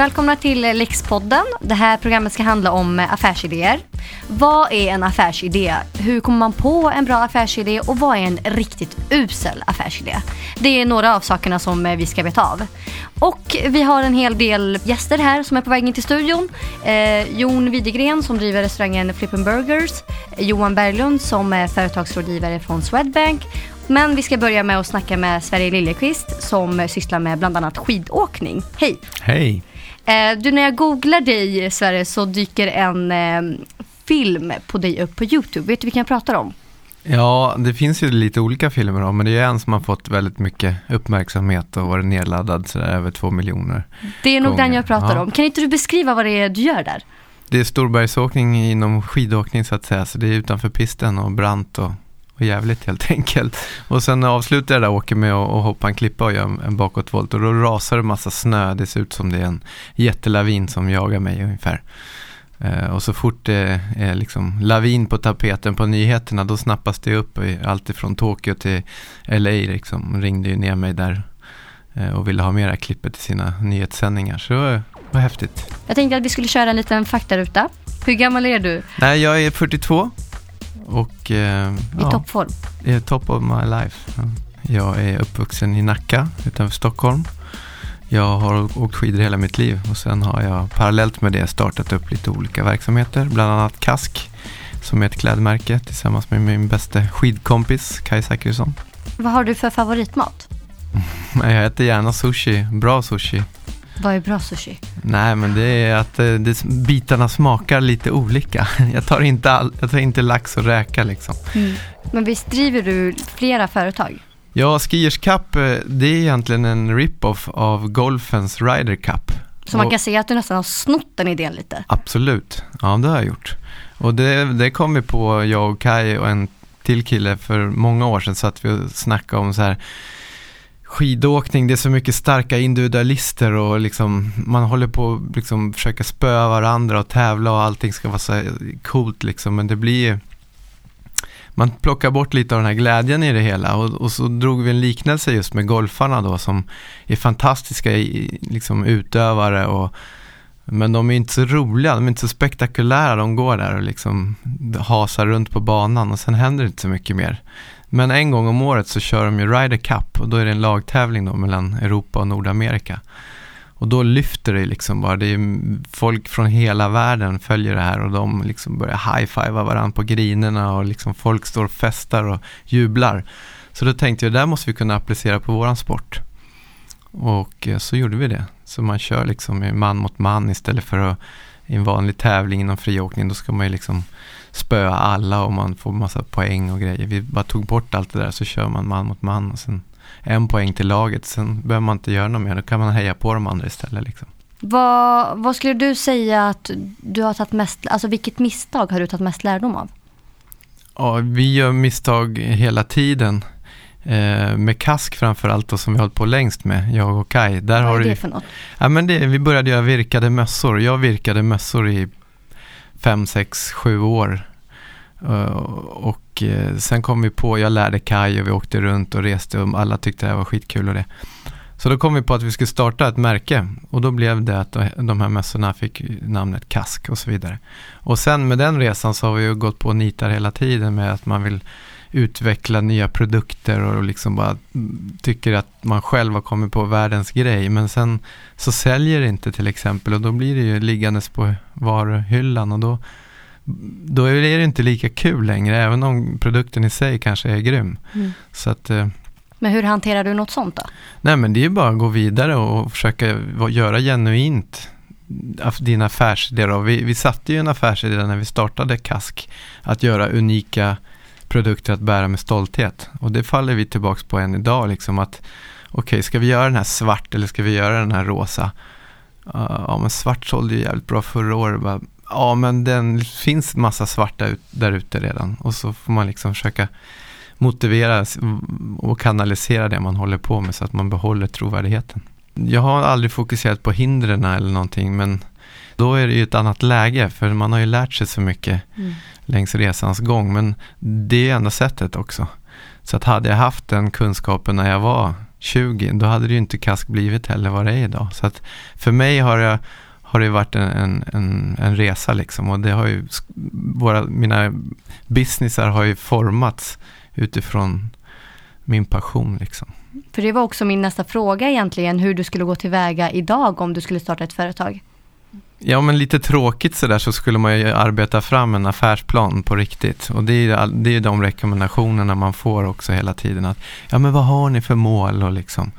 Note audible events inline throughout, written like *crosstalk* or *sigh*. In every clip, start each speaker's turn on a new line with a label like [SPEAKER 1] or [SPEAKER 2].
[SPEAKER 1] Välkomna till Lexpodden. Det här programmet ska handla om eh, affärsidéer. Vad är en affärsidé? Hur kommer man på en bra affärsidé och vad är en riktigt usel affärsidé? Det är några av sakerna som eh, vi ska veta av. Och vi har en hel del gäster här som är på väg in till studion. Eh, Jon Widegren som driver restaurangen Flippen Burgers. Johan Berglund som är företagsrådgivare från Swedbank men vi ska börja med att snacka med Sverige Liljeqvist som sysslar med bland annat skidåkning. Hej!
[SPEAKER 2] Hej!
[SPEAKER 1] Eh, du, när jag googlar dig Sverige så dyker en eh, film på dig upp på YouTube. Vet du vilken jag pratar om?
[SPEAKER 2] Ja, det finns ju lite olika filmer då, men det är en som har fått väldigt mycket uppmärksamhet och varit nedladdad sådär över två miljoner
[SPEAKER 1] Det är nog
[SPEAKER 2] gånger.
[SPEAKER 1] den jag pratar
[SPEAKER 2] Ja.
[SPEAKER 1] om. Kan inte du beskriva vad det är du gör där?
[SPEAKER 2] Det är storbergsåkning inom skidåkning så att säga, så det är utanför pisten och brant och, och jävligt helt enkelt. Och sen avslutar jag där åker med att att hoppa en klippa och göra en- en bakåtvolt och då rasar det massa snö, det ser ut som det är en jättelavin som jagar mig ungefär. Eh, och så fort det är liksom lavin på tapeten på nyheterna då snappas det upp i allt ifrån Tokyo till LA liksom. Ringde ju ner mig där eh, och ville ha mera klippet till sina nyhetssändningar. Så det var, var häftigt.
[SPEAKER 1] Jag tänkte att vi skulle köra en liten faktaruta. Hur gammal är du
[SPEAKER 2] Nej, jag är 42 och eh,
[SPEAKER 1] i
[SPEAKER 2] ja,
[SPEAKER 1] toppform?
[SPEAKER 2] är top of my life. Ja. Jag är uppvuxen i Nacka utanför Stockholm. Jag har åkt skidor hela mitt liv och sen har jag parallellt med det startat upp lite olika verksamheter. Bland annat Kask som är ett klädmärke tillsammans med min bästa skidkompis Kaj Zachrisson.
[SPEAKER 1] Vad har du för favoritmat? *laughs*
[SPEAKER 2] Jag äter gärna sushi, bra sushi.
[SPEAKER 1] Vad är bra sushi?
[SPEAKER 2] Nej, men det är att eh, det, bitarna smakar lite olika. *laughs* Jag tar inte, all, jag tar inte lax och räka liksom.
[SPEAKER 1] Men visst driver du flera företag?
[SPEAKER 2] Ja, Skiers Cup, eh, det är egentligen en rip-off av golfens Ryder Cup.
[SPEAKER 1] Så man
[SPEAKER 2] Och-
[SPEAKER 1] kan säga att du nästan har snott den idén lite.
[SPEAKER 2] Absolut, ja det har jag gjort. Och det, det kom vi på, jag och Kai och en till kille för många år sedan, så att vi och snackade om så här skidåkning, det är så mycket starka individualister och liksom man håller på att liksom försöka spöa varandra och tävla och allting ska vara så coolt liksom, men det blir ju man plockar bort lite av den här glädjen i det hela. Och, och så drog vi en liknelse just med golfarna då som är fantastiska i, liksom utövare och men de är inte så roliga, de är inte så spektakulära, de går där och liksom hasar runt på banan och sen händer det inte så mycket mer. Men en gång om året så kör de ju Ryder Cup och då är det en lagtävling då mellan Europa och Nordamerika. Och då lyfter det liksom bara, det är folk från hela världen följer det här och de liksom börjar high-fivea varandra på grinerna och liksom folk står och festar och jublar. Så då tänkte jag, det där måste vi kunna applicera på våran sport. Och eh, så gjorde vi det. Så man kör liksom man mot man istället för att i en vanlig tävling inom friåkning, då ska man ju liksom spöa alla och man får massa poäng och grejer. Vi bara tog bort allt det där så kör man man mot man och sen en poäng till laget. Sen behöver man inte göra något mer, då kan man heja på de andra istället liksom.
[SPEAKER 1] Vad, vad skulle du säga att du har tagit mest, alltså vilket misstag har du tagit mest lärdom av?
[SPEAKER 2] Ja, vi gör misstag hela tiden. Eh, med kask framförallt då, som vi har hållit på längst med, jag och Kai. Där
[SPEAKER 1] Vad
[SPEAKER 2] har
[SPEAKER 1] är det för något?
[SPEAKER 2] Ja, men det, vi började göra virkade mössor. Jag virkade mössor i fem, sex, sju år. Eh, och eh, sen kom vi på, jag lärde Kaj och vi åkte runt och reste och alla tyckte det här var skitkul och det. Så då kom vi på att vi skulle starta ett märke och då blev det att de här mössorna fick namnet Kask och så vidare. Och sen med den resan så har vi ju gått på nitar hela tiden med att man vill utveckla nya produkter och liksom bara tycker att man själv har kommit på världens grej. Men sen så säljer det inte till exempel och då blir det ju liggandes på varuhyllan och då, då är det inte lika kul längre även om produkten i sig kanske är grym.
[SPEAKER 1] Mm.
[SPEAKER 2] Så att, eh,
[SPEAKER 1] Men hur hanterar du något sånt då?
[SPEAKER 2] nej men det är ju bara att gå vidare och försöka göra genuint din affärsidé då. Vi, vi satte ju en affärsidé när vi startade Kask att göra unika produkter att bära med stolthet. Och det faller vi tillbaka på än idag liksom att okej, ska vi göra den här svart eller ska vi göra den här rosa? Uh, ja, men svart sålde ju jävligt bra förra året. Bara, ja, men den finns massa svarta ut, där ute redan. Och så får man liksom försöka motivera och kanalisera det man håller på med så att man behåller trovärdigheten. Jag har aldrig fokuserat på hindren eller någonting, men då är det ju ett annat läge, för man har ju lärt sig så mycket
[SPEAKER 1] Mm.
[SPEAKER 2] längs resans gång, men det är enda sättet också. Så att hade jag haft den kunskapen när jag var 20, då hade det ju inte Kask blivit heller vad det är idag. Så att för mig har jag har det varit en, en, en, en, resa liksom och det har ju, våra, mina businessar har ju formats utifrån min passion liksom.
[SPEAKER 1] För det var också min nästa fråga egentligen, hur du skulle gå tillväga idag om du skulle starta ett företag.
[SPEAKER 2] Ja, men lite tråkigt sådär så skulle man ju arbeta fram en affärsplan på riktigt. Och det är ju det är de rekommendationerna man får också hela tiden. Att, ja, men vad har ni för mål? Och liksom,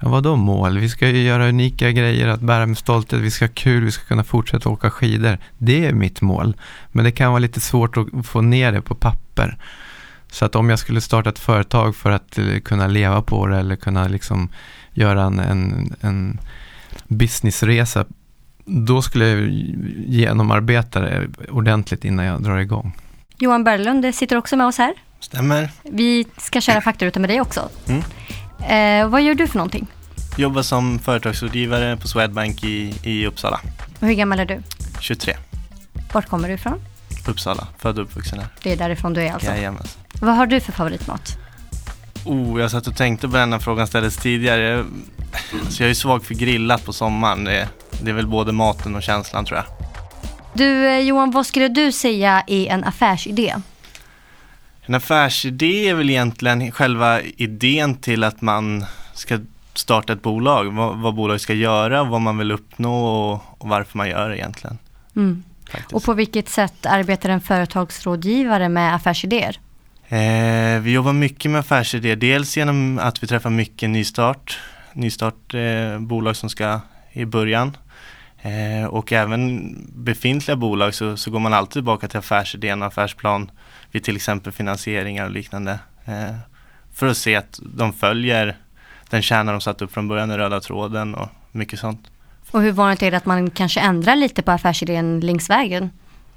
[SPEAKER 2] ja, vadå mål? Vi ska ju göra unika grejer att bära med stolthet. Vi ska ha kul, vi ska kunna fortsätta åka skidor. Det är mitt mål. Men det kan vara lite svårt att få ner det på papper. Så att om jag skulle starta ett företag för att eh, kunna leva på det eller kunna liksom göra en, en, en businessresa då skulle jag genomarbeta det ordentligt innan jag drar igång.
[SPEAKER 1] Johan Berglund sitter också med oss här.
[SPEAKER 3] Stämmer.
[SPEAKER 1] Vi ska köra faktaruta med dig också. Mm. Eh, vad gör du för någonting?
[SPEAKER 3] Jobbar som företagsrådgivare på Swedbank i, i Uppsala.
[SPEAKER 1] Och hur gammal är du?
[SPEAKER 3] 23.
[SPEAKER 1] Vart kommer du ifrån?
[SPEAKER 3] Uppsala, född och uppvuxen här.
[SPEAKER 1] Det är därifrån du är alltså?
[SPEAKER 3] Jajamän.
[SPEAKER 1] Vad har du för favoritmat?
[SPEAKER 3] Oh, jag satt och tänkte på den här frågan ställdes tidigare. Så jag är svag för grillat på sommaren. Det, det är väl både maten och känslan tror jag.
[SPEAKER 1] Du eh, Johan, vad skulle du säga är en affärsidé?
[SPEAKER 3] En affärsidé är väl egentligen själva idén till att man ska starta ett bolag. Vad, vad bolaget ska göra, vad man vill uppnå och, och varför man gör det egentligen.
[SPEAKER 1] Mm. Och på vilket sätt arbetar en företagsrådgivare med affärsidéer?
[SPEAKER 3] Eh, vi jobbar mycket med affärsidéer, dels genom att vi träffar mycket nystart, nystart eh, bolag som ska i början. Eh, och även befintliga bolag så, så, går man alltid tillbaka till affärsidén och affärsplan vid till exempel finansieringar och liknande. Eh, för att se att de följer den kärna de satt upp från början, den röda tråden och mycket sånt.
[SPEAKER 1] Och hur vanligt är det att man kanske ändrar lite på affärsidén längs vägen?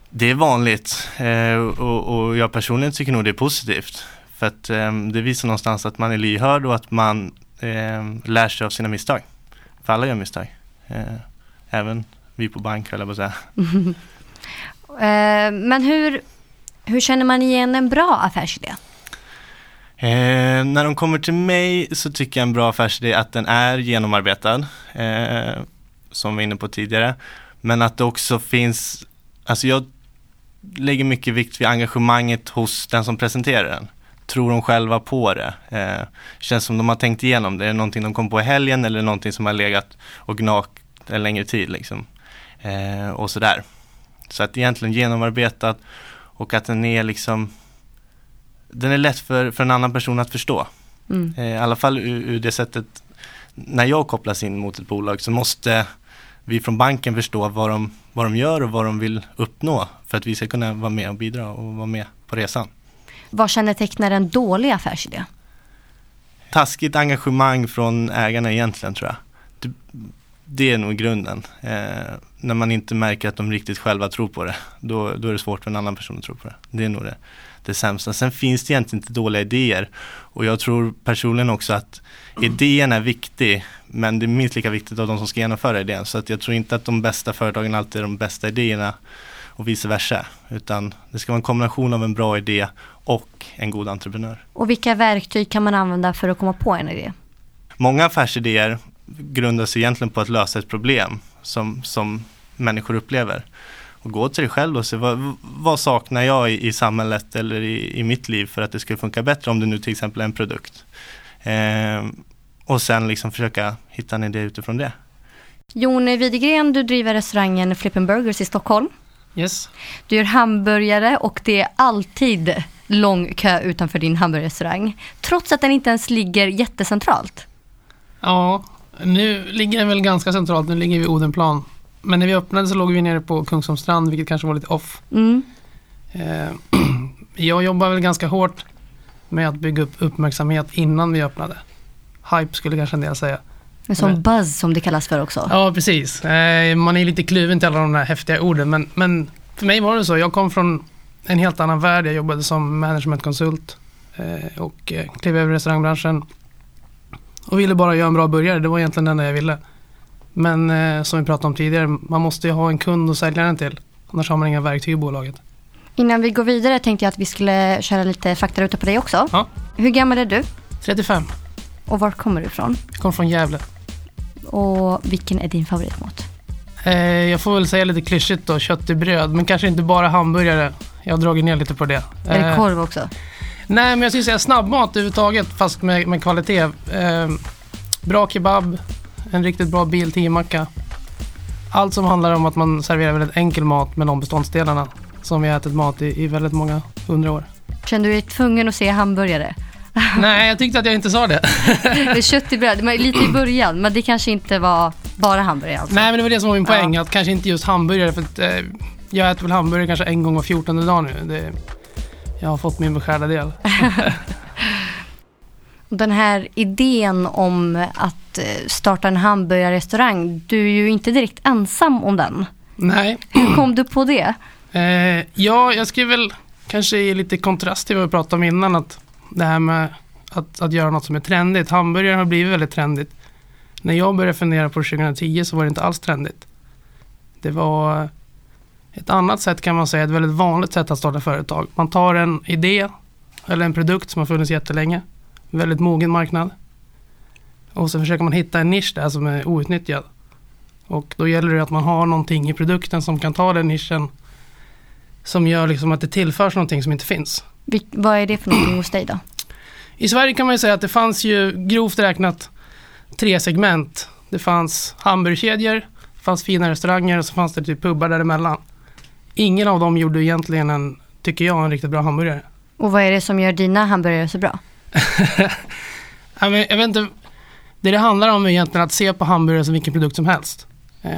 [SPEAKER 3] Det är vanligt eh, och, och, jag personligen tycker nog det är positivt. För att eh, det visar någonstans att man är lyhörd och att man eh, lär sig av sina misstag. För alla gör misstag. Eh, även vi på bank höll jag på att säga. *laughs*
[SPEAKER 1] Eh, men hur, hur känner man igen en bra affärsidé?
[SPEAKER 3] Eh, när de kommer till mig så tycker jag en bra affärsidé att den är genomarbetad. Eh, som vi var inne på tidigare. Men att det också finns, alltså jag lägger mycket vikt vid engagemanget hos den som presenterar den. Tror de själva på det? Eh, känns som de har tänkt igenom det. Är det någonting de kom på i helgen eller någonting som har legat och gnagt en längre tid liksom. Eh, och sådär. Så att egentligen genomarbetat och att den är liksom Den är lätt för, för en annan person att förstå. Mm. Eh, I alla fall ur, ur det sättet När jag kopplas in mot ett bolag så måste vi från banken förstå vad de, vad de gör och vad de vill uppnå för att vi ska kunna vara med och bidra och vara med på resan.
[SPEAKER 1] Vad kännetecknar en dålig affärsidé?
[SPEAKER 3] Taskigt engagemang från ägarna egentligen tror jag. Det, det är nog grunden. Eh, när man inte märker att de riktigt själva tror på det, då, då är det svårt för en annan person att tro på det. Det är nog det, det sämsta. Sen finns det egentligen inte dåliga idéer och jag tror personligen också att idén är viktig men det är minst lika viktigt av de som ska genomföra idén. Så att jag tror inte att de bästa företagen alltid är de bästa idéerna och vice versa. Utan det ska vara en kombination av en bra idé och en god entreprenör.
[SPEAKER 1] Och vilka verktyg kan man använda för att komma på en idé?
[SPEAKER 3] Många affärsidéer grundar sig egentligen på att lösa ett problem som, som människor upplever. Och gå till dig själv och se vad, vad saknar jag i, i samhället eller i, i, mitt liv för att det ska funka bättre om det nu till exempel är en produkt. Eh, och sen liksom försöka hitta en idé utifrån det.
[SPEAKER 1] Jon Widegren, du driver restaurangen Flippen Burgers i Stockholm.
[SPEAKER 4] Yes.
[SPEAKER 1] Du gör hamburgare och det är alltid lång kö utanför din hamburgerrestaurang. Trots att den inte ens ligger jättecentralt.
[SPEAKER 4] Ja, nu ligger den väl ganska centralt. Nu ligger vi i Odenplan. Men när vi öppnade så låg vi nere på Kungsholmstrand, vilket kanske var lite off. Mm. Eh, *clears throat* jag jobbar väl ganska hårt med att bygga upp uppmärksamhet innan vi öppnade. Hype skulle kanske en del säga.
[SPEAKER 1] Men som buzz som det kallas för också.
[SPEAKER 4] Ja, precis. Eh, man är lite kluven till alla de där häftiga orden. Men, men för mig var det så. Jag kom från en helt annan värld. Jag jobbade som managementkonsult eh, och klev över restaurangbranschen och ville bara göra en bra burgare. Det var egentligen det enda jag ville. Men eh, som vi pratade om tidigare, man måste ju ha en kund att sälja den till. Annars har man inga verktyg i bolaget.
[SPEAKER 1] Innan vi går vidare tänkte jag att vi skulle köra lite faktaruta på dig också.
[SPEAKER 4] Ja.
[SPEAKER 1] Hur gammal är du?
[SPEAKER 4] 35.
[SPEAKER 1] Och var kommer du ifrån?
[SPEAKER 4] Jag kommer från Gävle.
[SPEAKER 1] Och vilken är din favoritmat?
[SPEAKER 4] Eh, jag får väl säga lite klyschigt då, kött i bröd. Men kanske inte bara hamburgare. Jag har dragit ner lite på det.
[SPEAKER 1] Är det
[SPEAKER 4] Eh,
[SPEAKER 1] korv också?
[SPEAKER 4] Nej, men jag skulle säga snabbmat överhuvudtaget fast med, med kvalitet. Eh, bra kebab, en riktigt bra bil macka Allt som handlar om att man serverar väldigt enkel mat med de beståndsdelarna som vi har ätit mat i, i väldigt många hundra år.
[SPEAKER 1] Kände du dig tvungen att säga hamburgare? *laughs*
[SPEAKER 4] Nej, jag tyckte att jag inte sa det. *laughs*
[SPEAKER 1] Kött i bröd, men lite i början, men det kanske inte var bara hamburgare alltså.
[SPEAKER 4] Nej, men det var det som var min
[SPEAKER 1] Ja.
[SPEAKER 4] poäng. Att kanske inte just hamburgare. För att, eh, jag äter väl hamburgare kanske en gång var fjortonde dag nu. Det, jag har fått min beskärda del. *laughs*
[SPEAKER 1] Den här idén om att eh, starta en hamburgarrestaurang, du är ju inte direkt ensam om den.
[SPEAKER 4] Nej,
[SPEAKER 1] Hur kom du på det? *clears throat*
[SPEAKER 4] Eh, ja, jag skulle väl kanske i lite kontrast till vad vi pratade om innan. Att det här med att, att göra något som är trendigt. Hamburgare har blivit väldigt trendigt. När jag började fundera på det 2010 så var det inte alls trendigt. Det var ett annat sätt kan man säga, ett väldigt vanligt sätt att starta företag. Man tar en idé eller en produkt som har funnits jättelänge, väldigt mogen marknad. Och så försöker man hitta en nisch där som är outnyttjad. Och då gäller det att man har någonting i produkten som kan ta den nischen som gör liksom att det tillförs någonting som inte finns.
[SPEAKER 1] Vil- vad är det för någonting hos dig då?
[SPEAKER 4] I Sverige kan man ju säga att det fanns ju grovt räknat tre segment. Det fanns hamburgerkedjor, det fanns fina restauranger och så fanns det typ pubbar däremellan. Ingen av dem gjorde egentligen en, tycker jag, en riktigt bra hamburgare.
[SPEAKER 1] Och vad är det som gör dina hamburgare så bra? *laughs*
[SPEAKER 4] Jag vet, inte, det det handlar om är egentligen att se på hamburgare som vilken produkt som helst. Eh,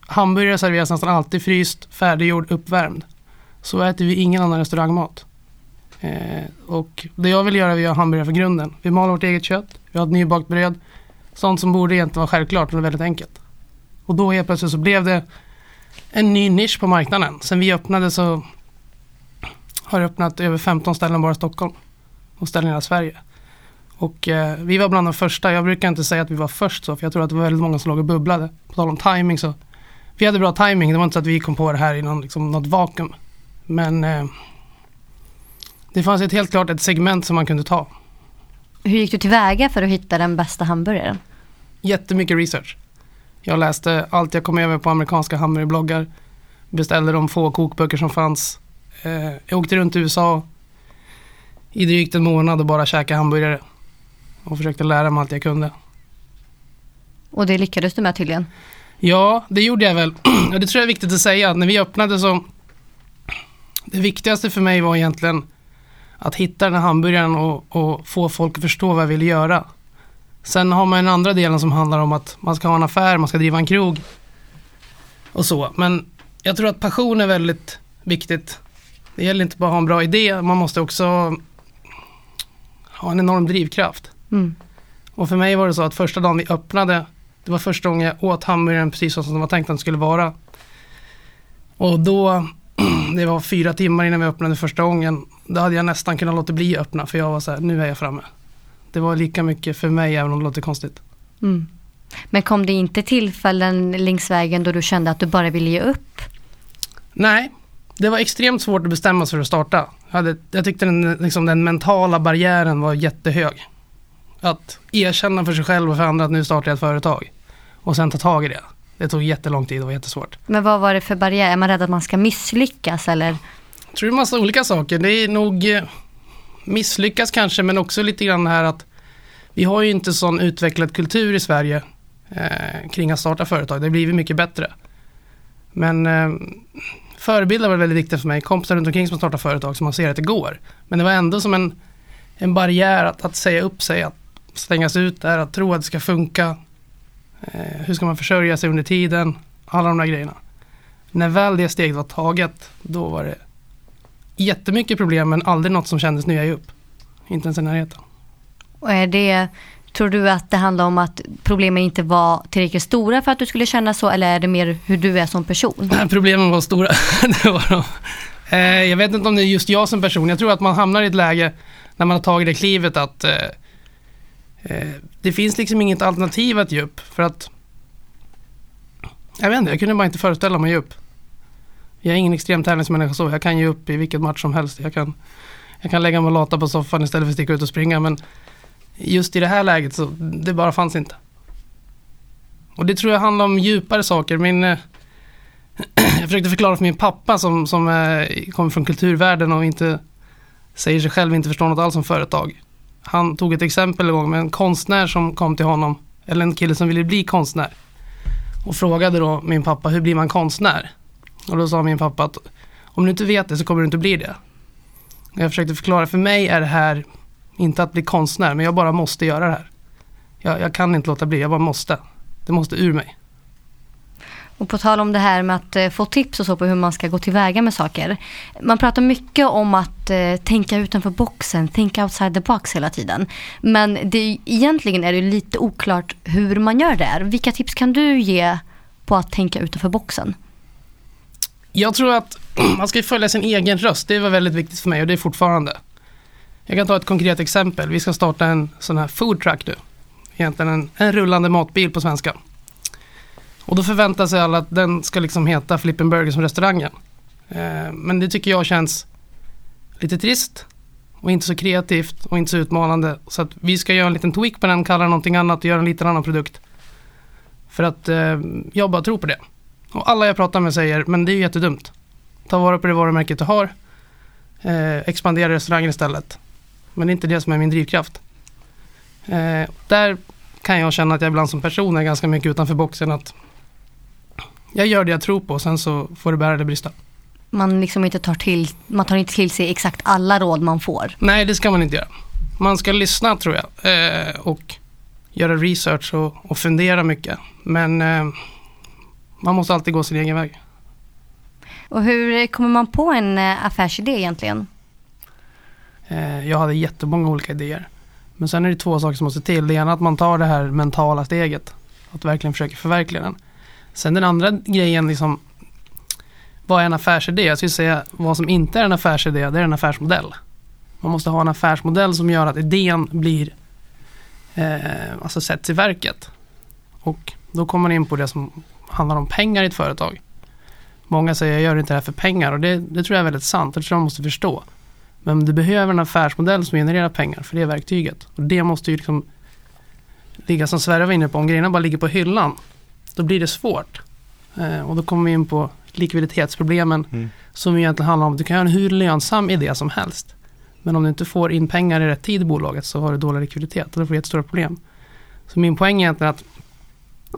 [SPEAKER 4] hamburgare serveras nästan alltid fryst, färdiggjord, uppvärmd. Så äter vi ingen annan restaurangmat. Eh, och det jag vill göra är att göra hamburgare för grunden. Vi maler vårt eget kött, vi har ett nybakt bröd. Sånt som borde egentligen vara självklart, men väldigt enkelt. Och då helt plötsligt så blev det en ny nisch på marknaden. Sen vi öppnade så har det öppnat över 15 ställen bara i Stockholm och ställen i hela Sverige. Och eh, vi var bland de första. Jag brukar inte säga att vi var först så, för jag tror att det var väldigt många som låg och bubblade. På tal om timing så. Vi hade bra timing. Det var inte så att vi kom på det här i någon, liksom, något vakuum. Men eh, det fanns ett helt klart ett segment som man kunde ta.
[SPEAKER 1] Hur gick du tillväga för att hitta den bästa hamburgaren?
[SPEAKER 4] Jättemycket research. Jag läste allt jag kom över på amerikanska hamburgerbloggar. Beställde de få kokböcker som fanns. Eh, jag åkte runt i USA i drygt en månad och bara käkade hamburgare. Och försökte lära mig allt jag kunde.
[SPEAKER 1] Och det lyckades du med tydligen.
[SPEAKER 4] Ja, det gjorde jag väl. *clears throat* Och det tror jag är viktigt att säga. När vi öppnade så... Det viktigaste för mig var egentligen att hitta den här hamburgaren och, och få folk att förstå vad jag ville göra. Sen har man den andra delen som handlar om att man ska ha en affär, man ska driva en krog och så. Men jag tror att passion är väldigt viktigt. Det gäller inte bara att ha en bra idé, man måste också ha en enorm drivkraft.
[SPEAKER 1] Mm.
[SPEAKER 4] Och för mig var det så att första dagen vi öppnade, det var första gången jag åt hamburgaren precis som det var tänkt att den skulle vara. Och då, *clears throat* det var fyra timmar innan vi öppnade första gången, då hade jag nästan kunnat låta bli att öppna för jag var så här, nu är jag framme. Det var lika mycket för mig även om det låter konstigt.
[SPEAKER 1] Mm. Men kom det inte tillfällen längs vägen då du kände att du bara ville ge upp?
[SPEAKER 4] Nej, det var extremt svårt att bestämma sig för att starta. Jag, hade, jag tyckte den, liksom, den mentala barriären var jättehög. Att erkänna för sig själv och för andra att nu startar jag ett företag. Och sen ta tag i det. Det tog jättelång tid och var jättesvårt.
[SPEAKER 1] Men vad var det för barriär? Är man rädd att man ska misslyckas eller?
[SPEAKER 4] Jag tror det är massa olika saker. Det är nog eh, misslyckas kanske men också lite grann här att vi har ju inte sån utvecklad kultur i Sverige eh, kring att starta företag. Det har blivit mycket bättre. Men eh, förebilder var väldigt viktigt för mig. Kompisar runt omkring som startar företag som man ser att det går. Men det var ändå som en, en barriär att, att säga upp sig, att stängas ut där, att tro att det ska funka. Eh, hur ska man försörja sig under tiden? Alla de där grejerna. När väl det steget var taget, då var det jättemycket problem men aldrig något som kändes nu jag är upp. Inte ens i närheten.
[SPEAKER 1] Och är det, tror du att det handlar om att problemen inte var tillräckligt stora för att du skulle känna så eller är det mer hur du är som person? *clears throat*
[SPEAKER 4] Problemen var stora. *laughs* det var de. Eh, jag vet inte om det är just jag som person. Jag tror att man hamnar i ett läge när man har tagit det klivet att eh, eh, det finns liksom inget alternativ att ge upp. För att jag vet inte, jag kunde bara inte föreställa mig att ge upp. Jag är ingen extrem tävlingsmänniska så. Jag kan ge upp i vilket match som helst. Jag kan, jag kan lägga mig och lata på soffan istället för att sticka ut och springa. Men just i det här läget så det bara fanns inte. Och det tror jag handlar om djupare saker. Min, eh, *clears throat* jag försökte förklara för min pappa som, som eh, kommer från kulturvärlden och inte säger sig själv inte förstå något alls om företag. Han tog ett exempel en gång med en konstnär som kom till honom, eller en kille som ville bli konstnär. Och frågade då min pappa, hur blir man konstnär? Och då sa min pappa att om du inte vet det så kommer du inte bli det. Och jag försökte förklara, för mig är det här inte att bli konstnär, men jag bara måste göra det här. Jag, jag kan inte låta bli, jag bara måste. Det måste ur mig.
[SPEAKER 1] Och på tal om det här med att eh, få tips och så på hur man ska gå tillväga med saker. Man pratar mycket om att eh, tänka utanför boxen, think outside the box hela tiden. Men det, egentligen är det lite oklart hur man gör det. Vilka tips kan du ge på att tänka utanför boxen?
[SPEAKER 4] Jag tror att *clears throat* man ska följa sin egen röst. Det var väldigt viktigt för mig och det är fortfarande. Jag kan ta ett konkret exempel. Vi ska starta en sån här food truck nu. Egentligen en, en rullande matbil på svenska. Och då förväntar sig alla att den ska liksom heta Flippen Burger som restaurangen. Eh, men det tycker jag känns lite trist och inte så kreativt och inte så utmanande. Så att vi ska göra en liten tweak på den, kalla den någonting annat och göra en liten annan produkt. För att eh, jag bara tror på det. Och alla jag pratar med säger, men det är ju jättedumt. Ta vara på det varumärket du har. Eh, expandera restaurangen istället. Men det är inte det som är min drivkraft. Eh, där kan jag känna att jag ibland som person är ganska mycket utanför boxen. att Jag gör det jag tror på och sen så får det bära eller brista.
[SPEAKER 1] Man, liksom inte tar till, man tar inte till sig exakt alla råd man får.
[SPEAKER 4] Nej, det ska man inte göra. Man ska lyssna tror jag. Eh, och göra research och, och fundera mycket. Men eh, man måste alltid gå sin egen väg.
[SPEAKER 1] Och hur kommer man på en eh, affärsidé egentligen?
[SPEAKER 4] Eh, jag hade jättemånga olika idéer. Men sen är det två saker som måste till. Det ena är att man tar det här mentala steget. Att verkligen försöka förverkliga den. Sen den andra grejen, liksom, vad är en affärsidé? Jag skulle säga vad som inte är en affärsidé, det är en affärsmodell. Man måste ha en affärsmodell som gör att idén blir eh, alltså sätts i verket. Och då kommer man in på det som handlar om pengar i ett företag. Många säger jag gör inte det här för pengar och det, det tror jag är väldigt sant. Det tror jag måste förstå. Men du behöver en affärsmodell som genererar pengar för det är verktyget. Och det måste ju liksom ligga som Sverre var inne på. Om grejerna bara ligger på hyllan då blir det svårt. Eh, och då kommer vi in på likviditetsproblemen mm. som egentligen handlar om att du kan göra en hur lönsam idé som helst. Men om du inte får in pengar i rätt tid i bolaget så har du dålig likviditet och då får du jättestora problem. Så min poäng är egentligen att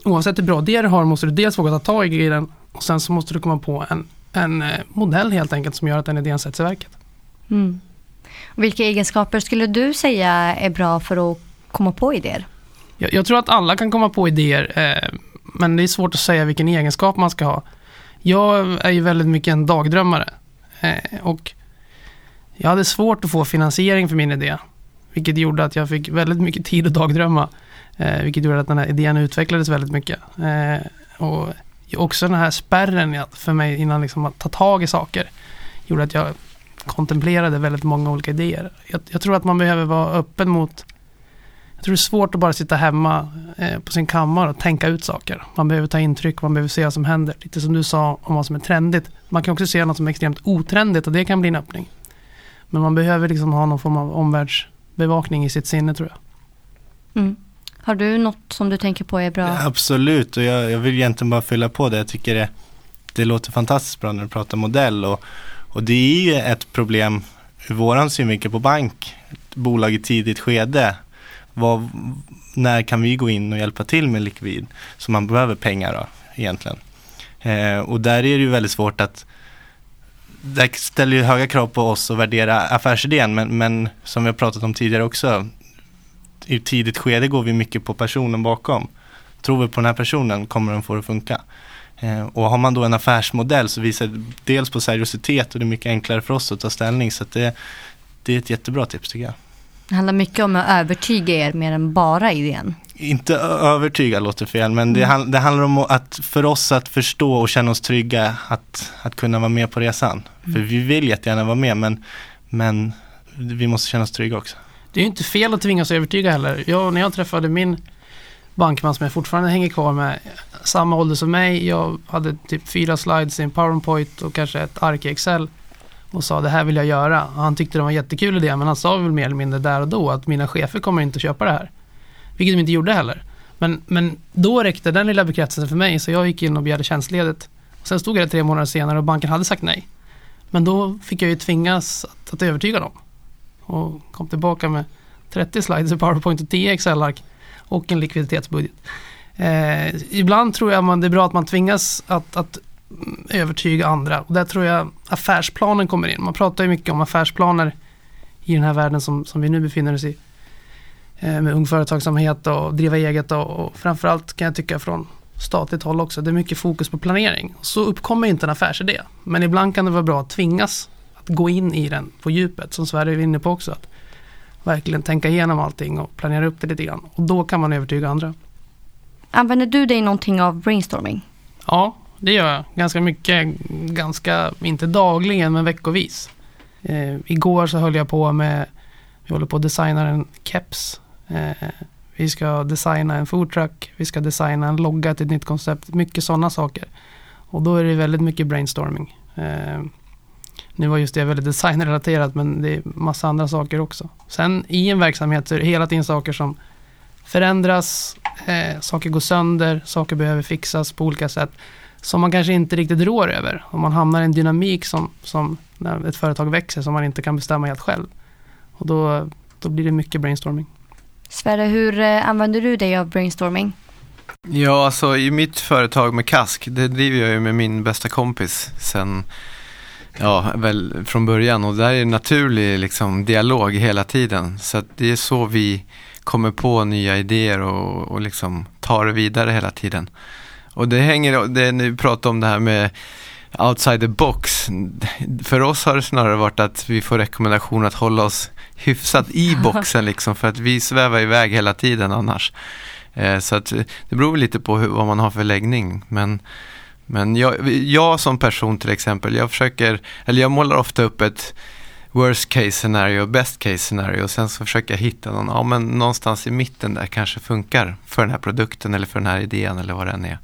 [SPEAKER 4] oavsett hur bra idé du har måste du dels våga ta tag i den och sen så måste du komma på en, en eh, modell helt enkelt som gör att den idén sätts i verket.
[SPEAKER 1] Mm. Vilka egenskaper skulle du säga är bra för att komma på idéer?
[SPEAKER 4] Jag, jag tror att alla kan komma på idéer, eh, men det är svårt att säga vilken egenskap man ska ha. Jag är ju väldigt mycket en dagdrömmare eh, och jag hade svårt att få finansiering för min idé, vilket gjorde att jag fick väldigt mycket tid att dagdrömma, eh, vilket gjorde att den här idén utvecklades väldigt mycket. Eh, och också den här spärren för mig innan liksom att ta tag i saker gjorde att jag kontemplerade väldigt många olika idéer. Jag, jag, tror att man behöver vara öppen mot jag tror det är svårt att bara sitta hemma eh, på sin kammare och tänka ut saker. Man behöver ta intryck, man behöver se vad som händer. Lite som du sa om vad som är trendigt. Man kan också se något som är extremt otrendigt och det kan bli en öppning. Men man behöver liksom ha någon form av omvärldsbevakning i sitt sinne tror jag.
[SPEAKER 1] Mm. Har du något som du tänker på är bra?
[SPEAKER 3] Ja, absolut, och jag, jag, vill egentligen bara fylla på det. Jag tycker det, det låter fantastiskt bra när du pratar modell och, och det är ju ett problem ur våran synvinkel på bank, ett bolag i tidigt skede. Vad, när kan vi gå in och hjälpa till med likvid? Så man behöver pengar då, egentligen. Eh, och där är det ju väldigt svårt att det ställer ju höga krav på oss att värdera affärsidén men, men som vi har pratat om tidigare också i tidigt skede går vi mycket på personen bakom. Tror vi på den här personen kommer den få det att funka. Eh, och har man då en affärsmodell så visar det dels på seriositet och det är mycket enklare för oss att ta ställning. Så det, det är ett jättebra tips tycker jag.
[SPEAKER 1] Det handlar mycket om att övertyga er mer än bara idén.
[SPEAKER 3] Inte övertyga låter fel, men det, mm. det, handlar om att för oss att förstå och känna oss trygga att, att kunna vara med på resan. Mm. För vi vill jättegärna vara med, men, men vi måste känna oss trygga också.
[SPEAKER 4] Det är ju inte fel att tvingas övertyga heller. Jag, när jag träffade min bankman som jag fortfarande hänger kvar med, samma ålder som mig. Jag hade typ fyra slides i en powerpoint och kanske ett ark i Excel. och sa det här vill jag göra. Och han tyckte det var en jättekul idé men han sa väl mer eller mindre där och då att mina chefer kommer inte att köpa det här. Vilket de inte gjorde heller. Men, men då räckte den lilla bekräftelsen för mig så jag gick in och begärde tjänstledigt. Sen stod jag där tre månader senare och banken hade sagt nej. Men då fick jag ju tvingas att, att övertyga dem. Och kom tillbaka med 30 slides i PowerPoint och 10 Excel-ark och en likviditetsbudget. Eh, ibland tror jag man, det är bra att man tvingas att, att mm, övertyga andra. Och där tror jag affärsplanen kommer in. Man pratar ju mycket om affärsplaner i den här världen som, som vi nu befinner oss i. Eh, med ung företagsamhet och driva eget och, och framförallt kan jag tycka från statligt håll också. Det är mycket fokus på planering. Så uppkommer inte en affärsidé. Men ibland kan det vara bra att tvingas att gå in i den på djupet som Sverige är inne på också. Att verkligen tänka igenom allting och planera upp det lite grann. Och då kan man övertyga andra.
[SPEAKER 1] Använder du dig någonting av brainstorming?
[SPEAKER 4] Ja, det gör jag. Ganska mycket, ganska, inte dagligen men veckovis. Eh, igår så höll jag på med, vi håller på att designa en keps. Eh, vi ska designa en foodtruck, vi ska designa en logga till ett nytt koncept. Mycket sådana saker. Och då är det väldigt mycket brainstorming. Eh, nu var just det väldigt designrelaterat men det är massa andra saker också. Sen i en verksamhet så är det hela tiden saker som förändras, eh, saker går sönder, saker behöver fixas på olika sätt som man kanske inte riktigt rår över. Om man hamnar i en dynamik som, som när ett företag växer som man inte kan bestämma helt själv. Och då, då blir det mycket brainstorming.
[SPEAKER 1] Sverre, hur eh, använder du dig av brainstorming?
[SPEAKER 2] Ja, alltså i mitt företag med Kask, det driver jag ju med min bästa kompis sen, ja, väl från början och där är det naturlig liksom dialog hela tiden. Så det är så vi kommer på nya idéer och, och liksom tar det vidare hela tiden. Och det hänger, det ni pratar om det här med outside the box. För oss har det snarare varit att vi får rekommendation att hålla oss hyfsat i *laughs* boxen liksom för att vi svävar iväg hela tiden annars. Eh, så att det beror lite på hur, vad man har för läggning. Men, men jag, jag som person till exempel, jag försöker, eller jag målar ofta upp ett worst case scenario, best case scenario och sen så försöker jag hitta någon, ja men någonstans i mitten där kanske funkar för den här produkten eller för den här idén eller vad det än är.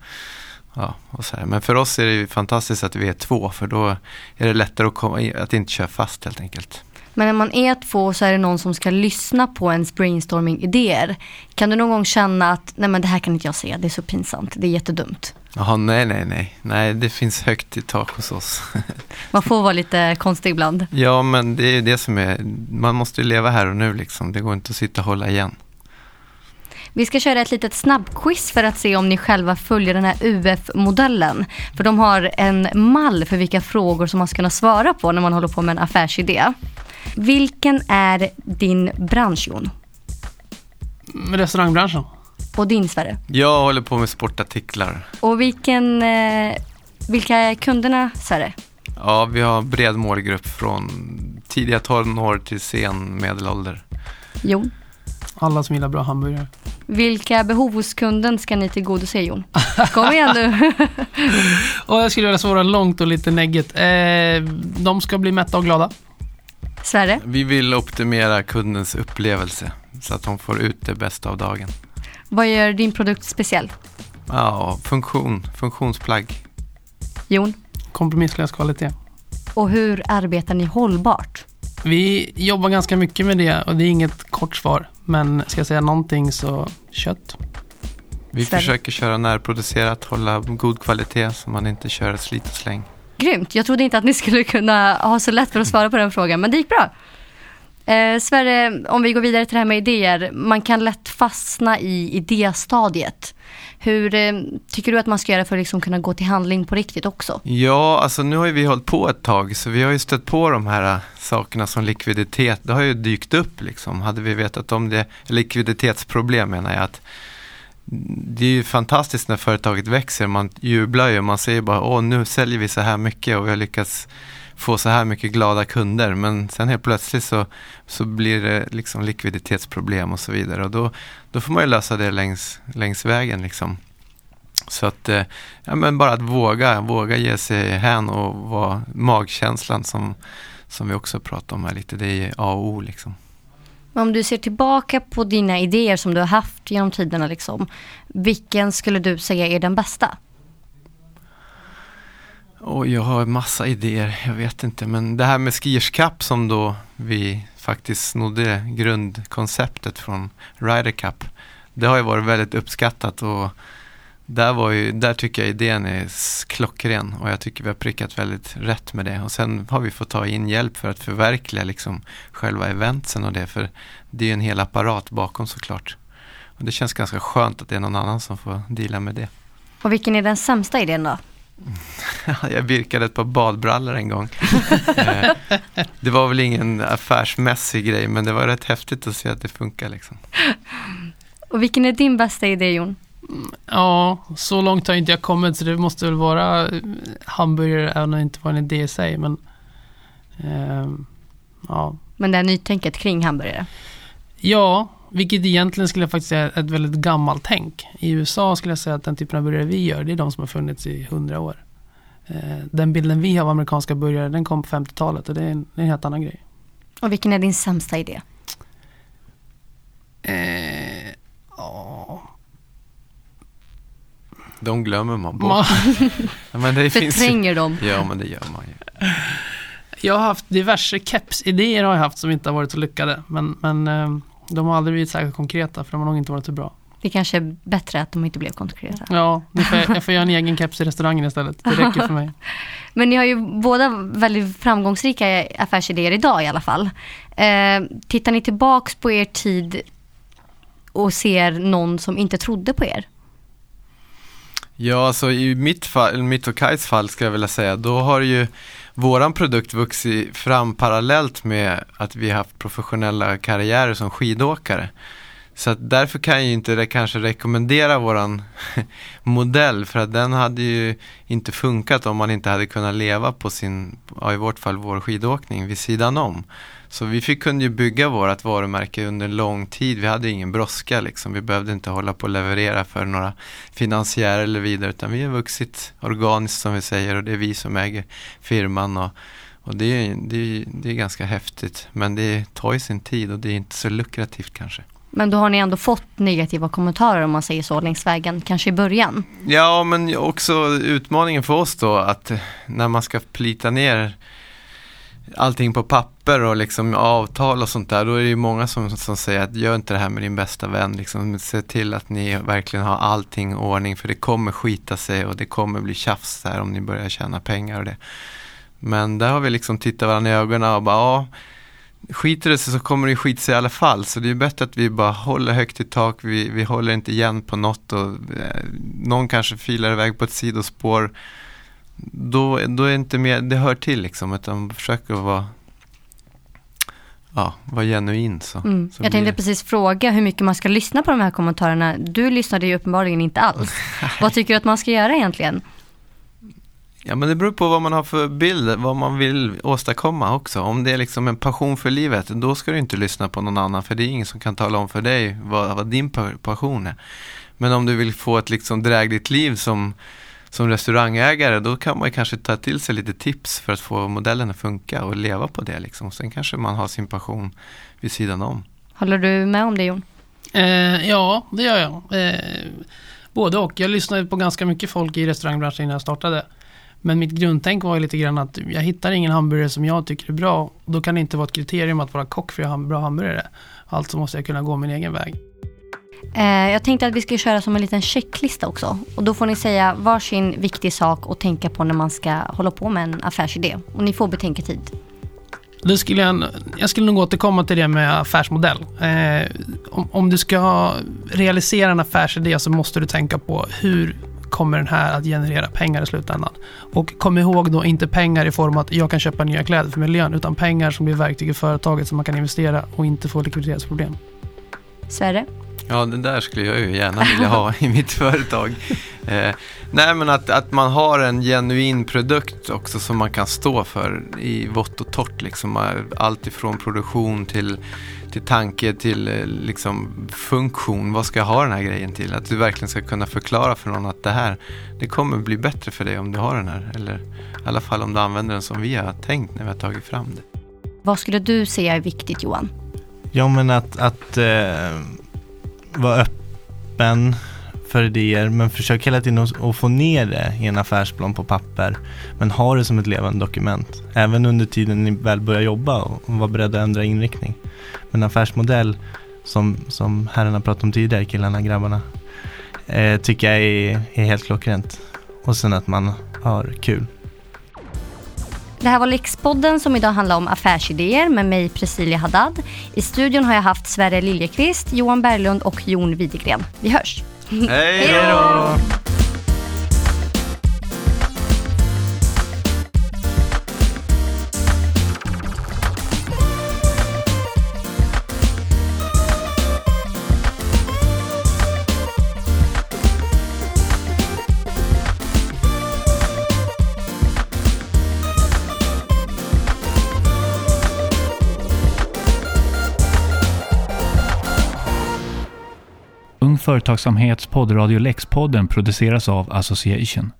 [SPEAKER 2] Ja, och så här. Men för oss är det ju fantastiskt att vi är två för då är det lättare att, komma, att inte köra fast helt enkelt.
[SPEAKER 1] Men när man är två så är det någon som ska lyssna på ens brainstorming-idéer. Kan du någon gång känna att nej men det här kan inte jag se, det är så pinsamt, det är jättedumt?
[SPEAKER 2] Jaha, nej, nej, nej. Nej, det finns högt i tak hos oss. *laughs*
[SPEAKER 1] Man får vara lite konstig ibland.
[SPEAKER 2] ja, men det är det som är, man måste leva här och nu liksom. Det går inte att sitta och hålla igen.
[SPEAKER 1] Vi ska köra ett litet snabbquiz för att se om ni själva följer den här UF-modellen. För de har en mall för vilka frågor som man ska kunna svara på när man håller på med en affärsidé. Vilken är din bransch, Jon?
[SPEAKER 4] Restaurangbranschen.
[SPEAKER 1] Och din, Sverre?
[SPEAKER 2] Jag håller på med sportartiklar.
[SPEAKER 1] Och vilken, eh, vilka är kunderna, Sverre?
[SPEAKER 2] Ja, vi har bred målgrupp från tidiga tonår till sen medelålder.
[SPEAKER 1] Jon?
[SPEAKER 4] Alla som gillar bra hamburgare.
[SPEAKER 1] Vilka behov hos kunden ska ni tillgodose, Jon? Kom igen nu. *laughs*
[SPEAKER 4] och jag skulle vilja svara långt och lite neggigt. Eh, de ska bli mätta och glada.
[SPEAKER 1] Sverre?
[SPEAKER 2] Vi vill optimera kundens upplevelse så att de får ut det bästa av dagen.
[SPEAKER 1] Vad gör din produkt speciell?
[SPEAKER 2] Ja, funktion, funktionsplagg.
[SPEAKER 1] Jon?
[SPEAKER 4] Kompromisslös kvalitet.
[SPEAKER 1] Och hur arbetar ni hållbart?
[SPEAKER 4] Vi jobbar ganska mycket med det och det är inget kort svar. Men ska jag säga någonting så kött.
[SPEAKER 2] Vi
[SPEAKER 1] Sverige.
[SPEAKER 2] försöker köra närproducerat, hålla god kvalitet så man inte kör slit och släng.
[SPEAKER 1] Grymt. Jag trodde inte att ni skulle kunna ha så lätt för att svara på den frågan, men det gick bra. Eh, Sverre, om vi går vidare till det här med idéer. Man kan lätt fastna i idéstadiet. Hur eh, tycker du att man ska göra för att liksom kunna gå till handling på riktigt också?
[SPEAKER 2] Ja, alltså nu har ju vi hållit på ett tag så vi har ju stött på de här eh, sakerna som likviditet. Det har ju dykt upp liksom. Hade vi vetat om det, likviditetsproblem menar jag att det är ju fantastiskt när företaget växer. Man jublar ju, man säger bara åh nu säljer vi så här mycket och vi har lyckats få så här mycket glada kunder. Men sen helt plötsligt så, så blir det liksom likviditetsproblem och så vidare. Och då, då får man ju lösa det längs, längs vägen liksom. Så att, eh, ja men bara att våga, våga ge sig hän och vara magkänslan som, som vi också pratar om här lite, det är A och O liksom.
[SPEAKER 1] Om du ser tillbaka på dina idéer som du har haft genom tiderna, liksom, vilken skulle du säga är den bästa?
[SPEAKER 2] Och jag har massa idéer, jag vet inte. Men det här med Skiers Cup som då vi faktiskt snodde grundkonceptet från Ryder Cup. Det har ju varit väldigt uppskattat och där, var ju, där tycker jag idén är klockren och jag tycker vi har prickat väldigt rätt med det. Och sen har vi fått ta in hjälp för att förverkliga liksom själva eventsen och det. För det är ju en hel apparat bakom såklart. Och det känns ganska skönt att det är någon annan som får dela med det.
[SPEAKER 1] Och vilken är den sämsta idén då? *laughs*
[SPEAKER 2] jag virkade ett par badbrallor en gång. Eh, det var väl ingen affärsmässig grej men det var rätt häftigt att se att det funkar. Liksom.
[SPEAKER 1] Och vilken är din bästa idé Jon?
[SPEAKER 4] Ja, så långt har inte jag kommit så det måste väl vara eh, hamburgare även om det inte var en idé i sig. Men, eh, ja.
[SPEAKER 1] men det här nytänket kring hamburgare?
[SPEAKER 4] Ja, vilket egentligen skulle jag faktiskt säga är ett väldigt gammalt tänk. I USA skulle jag säga att den typen av burgare vi gör, det är de som har funnits i hundra år. Eh, den bilden vi har av amerikanska burgare, den kom på 50-talet och det är en, en helt annan grej.
[SPEAKER 1] Och vilken är din sämsta idé?
[SPEAKER 4] Eh, oh.
[SPEAKER 2] De glömmer man bort. *laughs* men det
[SPEAKER 1] Förtränger dem.
[SPEAKER 2] Ja, men det gör man ju.
[SPEAKER 4] Jag har haft diverse keps-idéer har jag haft som inte har varit så lyckade. Men, men eh, de har aldrig blivit särskilt konkreta för de har nog inte varit så bra.
[SPEAKER 1] Det kanske är bättre att de inte blev konkreta.
[SPEAKER 4] Ja, får jag, jag får göra en egen keps i restaurangen istället. Det räcker för mig. *laughs*
[SPEAKER 1] Men ni har ju båda väldigt framgångsrika affärsidéer idag i alla fall. Eh, tittar ni tillbaks på er tid och ser någon som inte trodde på er?
[SPEAKER 2] Ja, alltså i mitt, fall, mitt och Kajs fall ska jag vilja säga, då har ju våran produkt vuxit fram parallellt med att vi haft professionella karriärer som skidåkare. Så att därför kan jag ju inte kanske rekommendera våran *laughs* modell för att den hade ju inte funkat om man inte hade kunnat leva på sin, ja, i vårt fall vår skidåkning vid sidan om. Så vi fick, kunde ju bygga vårt varumärke under lång tid. Vi hade ingen brådska liksom. Vi behövde inte hålla på och leverera för några finansiärer eller vidare utan vi har vuxit organiskt som vi säger och det är vi som äger firman. Och, och det, är, det, det är ganska häftigt men det tar ju sin tid och det är inte så lukrativt kanske.
[SPEAKER 1] Men då har ni ändå fått negativa kommentarer om man säger så längs vägen, kanske i början?
[SPEAKER 2] Ja, men också utmaningen för oss då att när man ska plita ner allting på papper och liksom avtal och sånt där, då är det ju många som, som säger att gör inte det här med din bästa vän. Liksom, se till att ni verkligen har allting i ordning för det kommer skita sig och det kommer bli tjafs där om ni börjar tjäna pengar och det. Men där har vi liksom tittat varandra i ögonen och bara, ja, skiter det sig så kommer det skita sig i alla fall. Så det är bättre att vi bara håller högt i tak, vi, vi håller inte igen på något och eh, någon kanske filar iväg på ett sidospår då, då är det inte mer, det hör till liksom, utan försöker vara ja, vara genuin. Så,
[SPEAKER 1] mm. så jag tänkte precis fråga hur mycket man ska lyssna på de här kommentarerna. Du lyssnade ju uppenbarligen inte alls. *laughs* vad tycker du att man ska göra egentligen?
[SPEAKER 2] Ja men det beror på vad man har för bild, vad man vill åstadkomma också. Om det är liksom en passion för livet, då ska du inte lyssna på någon annan. För det är ingen som kan tala om för dig vad, vad din passion är. Men om du vill få ett liksom drägligt liv som som restaurangägare då kan man kanske ta till sig lite tips för att få modellen att funka och leva på det. Liksom. Sen kanske man har sin passion vid sidan om.
[SPEAKER 1] Håller du med om det Jon?
[SPEAKER 4] Eh, ja, det gör jag. Eh, både och. Jag lyssnade på ganska mycket folk i restaurangbranschen innan jag startade. Men mitt grundtänk var lite grann att jag hittar ingen hamburgare som jag tycker är bra. Då kan det inte vara ett kriterium att vara kock för att göra bra hamburgare. Alltså måste jag kunna gå min egen väg.
[SPEAKER 1] Eh, jag tänkte att vi skulle köra som en liten checklista också. Och då får ni säga varsin viktig sak att tänka på när man ska hålla på med en affärsidé. Och ni får betänketid.
[SPEAKER 4] Det skulle jag, jag skulle nog återkomma till det med affärsmodell. Eh, om, om, du ska realisera en affärsidé så måste du tänka på hur kommer den här att generera pengar i slutändan. Och kom ihåg då inte pengar i form av att jag kan köpa nya kläder för miljön, utan pengar som blir verktyg i företaget som man kan investera och inte få likviditetsproblem.
[SPEAKER 1] Sverre?
[SPEAKER 2] Ja, det där skulle jag ju gärna vilja ha i mitt företag. Eh, nej, men att, att man har en genuin produkt också som man kan stå för i vått och torrt. Liksom. Allt ifrån produktion till, till tanke till eh, liksom, funktion. Vad ska jag ha den här grejen till? Att du verkligen ska kunna förklara för någon att det här, det kommer bli bättre för dig om du har den här. Eller i alla fall om du använder den som vi har tänkt när vi har tagit fram det.
[SPEAKER 1] Vad skulle du säga är viktigt Johan?
[SPEAKER 3] Ja men att, att eh vara öppen för idéer men försök hela tiden att, få ner det i en affärsplan på papper. Men ha det som ett levande dokument. Även under tiden ni väl börjar jobba och vara beredda att ändra inriktning. Men affärsmodell som, som herrarna pratade om tidigare, killarna, grabbarna, eh, tycker jag är, är helt klockrent. Och sen att man har kul.
[SPEAKER 1] Det här var Lexpodden som idag handlar om affärsidéer med mig Presilia Haddad. I studion har jag haft Sverre Liljekvist, Johan Berglund och Jon Widegren. Vi hörs!
[SPEAKER 2] Hej
[SPEAKER 1] då!
[SPEAKER 5] Företagsamhets poddradio Lexpodden produceras av Association.